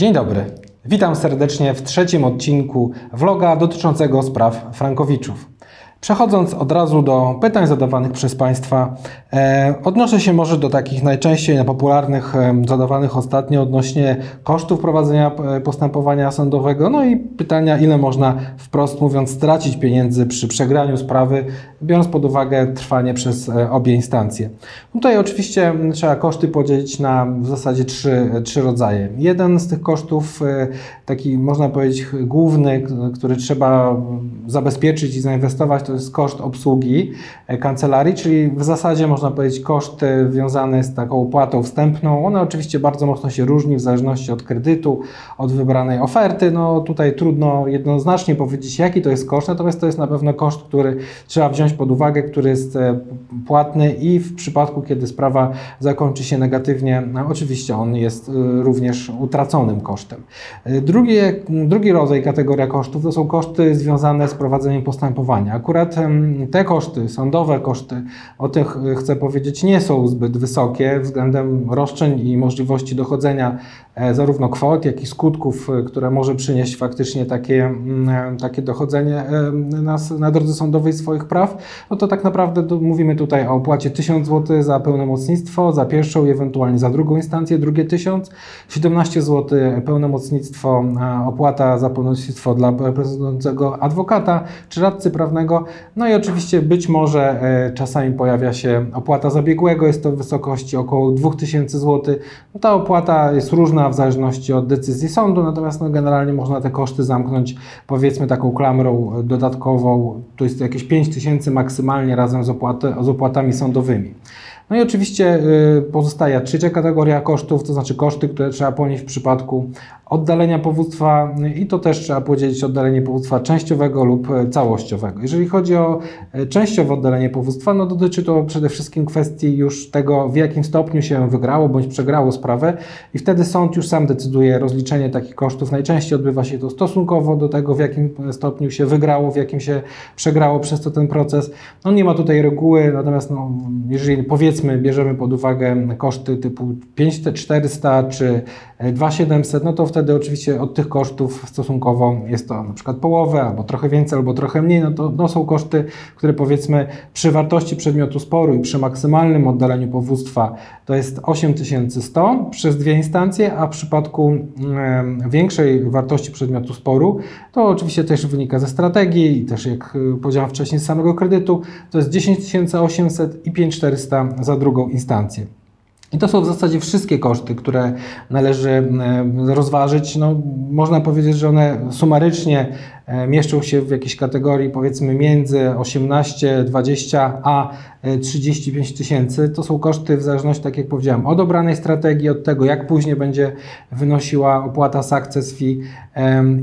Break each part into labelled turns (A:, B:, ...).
A: Dzień dobry. Witam serdecznie w trzecim odcinku vloga dotyczącego spraw Frankowiczów. Przechodząc od razu do pytań zadawanych przez Państwa, e, odnoszę się może do takich najczęściej popularnych, e, zadawanych ostatnio odnośnie kosztów prowadzenia e, postępowania sądowego, no i pytania, ile można wprost mówiąc stracić pieniędzy przy przegraniu sprawy, biorąc pod uwagę trwanie przez e, obie instancje. Tutaj oczywiście trzeba koszty podzielić na w zasadzie trzy, trzy rodzaje. Jeden z tych kosztów, e, taki można powiedzieć główny, który trzeba zabezpieczyć i zainwestować, to jest koszt obsługi e, kancelarii, czyli w zasadzie można powiedzieć koszt e, związany z taką opłatą wstępną. Ona oczywiście bardzo mocno się różni w zależności od kredytu, od wybranej oferty. No tutaj trudno jednoznacznie powiedzieć, jaki to jest koszt, natomiast to jest na pewno koszt, który trzeba wziąć pod uwagę, który jest e, płatny i w przypadku, kiedy sprawa zakończy się negatywnie, no oczywiście on jest e, również utraconym kosztem. E, Drugie, drugi rodzaj, kategoria kosztów to są koszty związane z prowadzeniem postępowania. Akurat te koszty, sądowe koszty, o tych chcę powiedzieć, nie są zbyt wysokie względem roszczeń i możliwości dochodzenia zarówno kwot, jak i skutków, e, które może przynieść faktycznie takie, mm, e, takie dochodzenie e, na, drodze sądowej swoich praw. No to tak naprawdę mówimy tutaj o opłacie 1000 zł za pełnomocnictwo, za pierwszą i ewentualnie za drugą instancję, drugie 1000, 17 zł pełnomocnictwo, opłata za pełnomocnictwo dla reprezentującego adwokata czy radcy prawnego. No i oczywiście być może e, czasami pojawia się opłata zabiegłego, jest to w wysokości około 2000 zł. No ta opłata jest różna w zależności od decyzji sądu, natomiast no generalnie można te koszty zamknąć powiedzmy taką klamrą dodatkową, to jest jakieś 5000 maksymalnie razem z, opłaty, z opłatami sądowymi. No i oczywiście y, pozostaje trzecia kategoria kosztów, to znaczy koszty, które trzeba ponieść w przypadku oddalenia powództwa y, i to też trzeba podzielić oddalenie powództwa częściowego lub y, całościowego. Jeżeli chodzi o y, częściowe oddalenie powództwa, no dotyczy to przede wszystkim kwestii już tego, w jakim stopniu się wygrało bądź przegrało sprawę i wtedy sąd już sam decyduje rozliczenie takich kosztów. Najczęściej odbywa się to stosunkowo do tego, w jakim stopniu się wygrało, w jakim się przegrało przez to ten proces. No nie ma tutaj reguły, natomiast no, jeżeli powiedzmy bierzemy pod uwagę koszty typu 5400 czy 2700, no to wtedy oczywiście od tych kosztów stosunkowo jest to na przykład połowę, albo trochę więcej, albo trochę mniej, no to no są koszty, które powiedzmy przy wartości przedmiotu sporu i przy maksymalnym oddaleniu powództwa to jest 8100 przez dwie instancje, a w przypadku większej wartości przedmiotu sporu to oczywiście też wynika ze strategii i też jak y, powiedziałem wcześniej z samego kredytu, to jest 10800 i 5400 za drugą instancję. I to są w zasadzie wszystkie koszty, które należy e, rozważyć. No, można powiedzieć, że one sumarycznie e, mieszczą się w jakiejś kategorii powiedzmy między 18, 20 a e, 35 tysięcy. To są koszty w zależności, tak jak powiedziałem, od obranej strategii, od tego jak później będzie wynosiła opłata success fee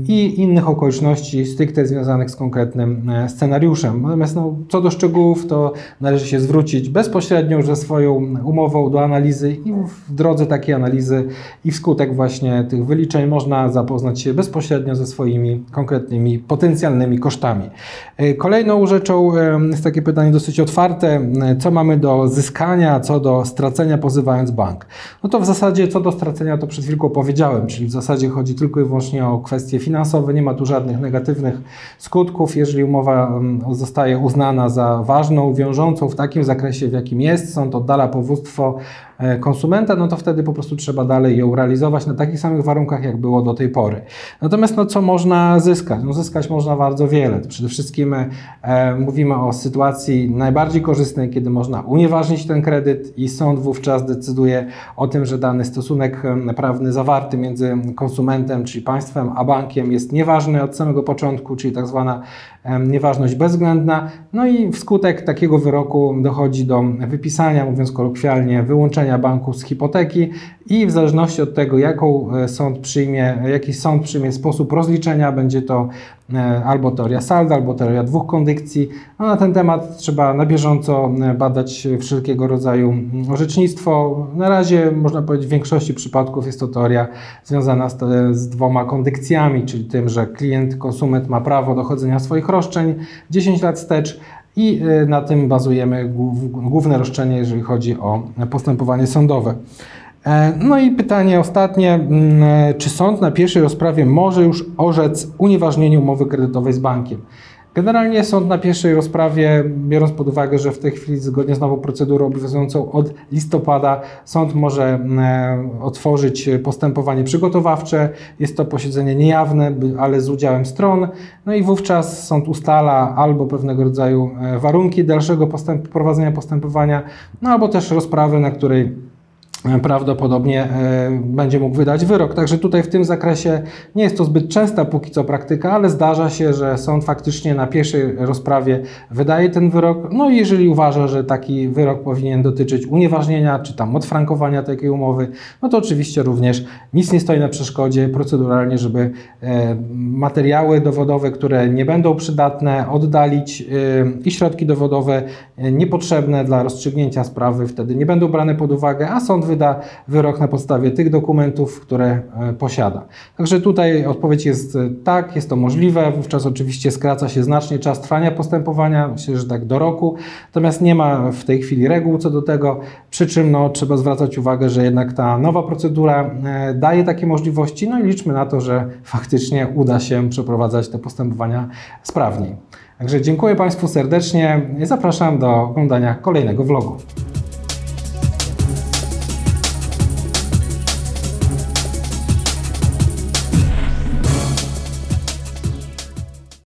A: i innych okoliczności stricte związanych z konkretnym e, scenariuszem. Natomiast no, co do szczegółów, to należy się zwrócić bezpośrednio ze swoją umową do analizy i w drodze takiej analizy i wskutek właśnie tych wyliczeń można zapoznać się bezpośrednio ze swoimi konkretnymi potencjalnymi kosztami. E, Kolejną rzeczą jest takie pytanie dosyć otwarte, e, co mamy do zyskania, co do stracenia pozywając bank. No to w zasadzie co do stracenia to przed chwilką powiedziałem, czyli w zasadzie chodzi tylko i wyłącznie o kwestie finansowe, nie ma tu żadnych negatywnych skutków, jeżeli umowa zostaje uznana za ważną, wiążącą w takim zakresie, w jakim jest, sąd oddala powództwo e, konsumenta, no to wtedy po prostu trzeba dalej ją realizować na takich samych warunkach, jak było do tej pory. Natomiast no, co można zyskać? No, zyskać można bardzo wiele. Przede wszystkim e, mówimy o sytuacji najbardziej korzystnej, kiedy można unieważnić ten kredyt i sąd wówczas decyduje o tym, że dany stosunek prawny zawarty między konsumentem, czyli państwem, a bankiem jest nieważny od samego początku, czyli tak zwana nieważność bezwzględna. No i wskutek takiego wyroku dochodzi do wypisania, mówiąc kolokwialnie, wyłączenia banku z hipoteki i w zależności od tego, jaką e, sąd przyjmie, jaki sąd przyjmie sposób rozliczenia, będzie to e, albo teoria salda, albo teoria dwóch kondykcji. No, na ten temat trzeba na bieżąco e, badać wszelkiego rodzaju mm, orzecznictwo. Na razie można powiedzieć w większości przypadków jest to teoria związana z, z dwoma kondykcjami, czyli tym, że klient, konsument ma prawo dochodzenia swoich roszczeń 10 lat wstecz i y, na tym bazujemy głów- główne roszczenie, jeżeli chodzi o postępowanie sądowe. E, No i pytanie ostatnie, mm, e, czy sąd na pierwszej rozprawie może już orzec unieważnienie umowy kredytowej z bankiem? Generalnie sąd na pierwszej rozprawie, biorąc pod uwagę, że w tej chwili zgodnie z nową procedurą obowiązującą od listopada, sąd może mm, otworzyć postępowanie przygotowawcze. Jest to posiedzenie niejawne, ale z udziałem stron. No i wówczas sąd ustala albo pewnego rodzaju e, warunki dalszego postęp, prowadzenia postępowania, no albo też rozprawy, na której prawdopodobnie e, będzie mógł wydać wyrok. Także tutaj w tym zakresie nie jest to zbyt częsta póki co praktyka, ale zdarza się, że sąd faktycznie na pierwszej rozprawie wydaje ten wyrok. No i jeżeli uważa, że taki wyrok powinien dotyczyć unieważnienia czy tam odfrankowania takiej umowy, no to oczywiście również nic nie stoi na przeszkodzie proceduralnie, żeby e, materiały dowodowe, które nie będą przydatne, oddalić e, i środki dowodowe niepotrzebne dla rozstrzygnięcia sprawy wtedy nie będą brane pod uwagę, a sąd wyda wyrok na podstawie tych dokumentów, które e, posiada. Także tutaj odpowiedź jest e, tak, jest to możliwe. Wówczas oczywiście skraca się znacznie czas trwania postępowania, myślę, że tak do roku. Natomiast nie ma w tej chwili reguł co do tego, przy czym no, trzeba zwracać uwagę, że jednak ta nowa procedura e, daje takie możliwości, no i liczmy na to, że faktycznie uda się przeprowadzać te postępowania sprawniej. Także dziękuję Państwu serdecznie i zapraszam do oglądania kolejnego vlogu.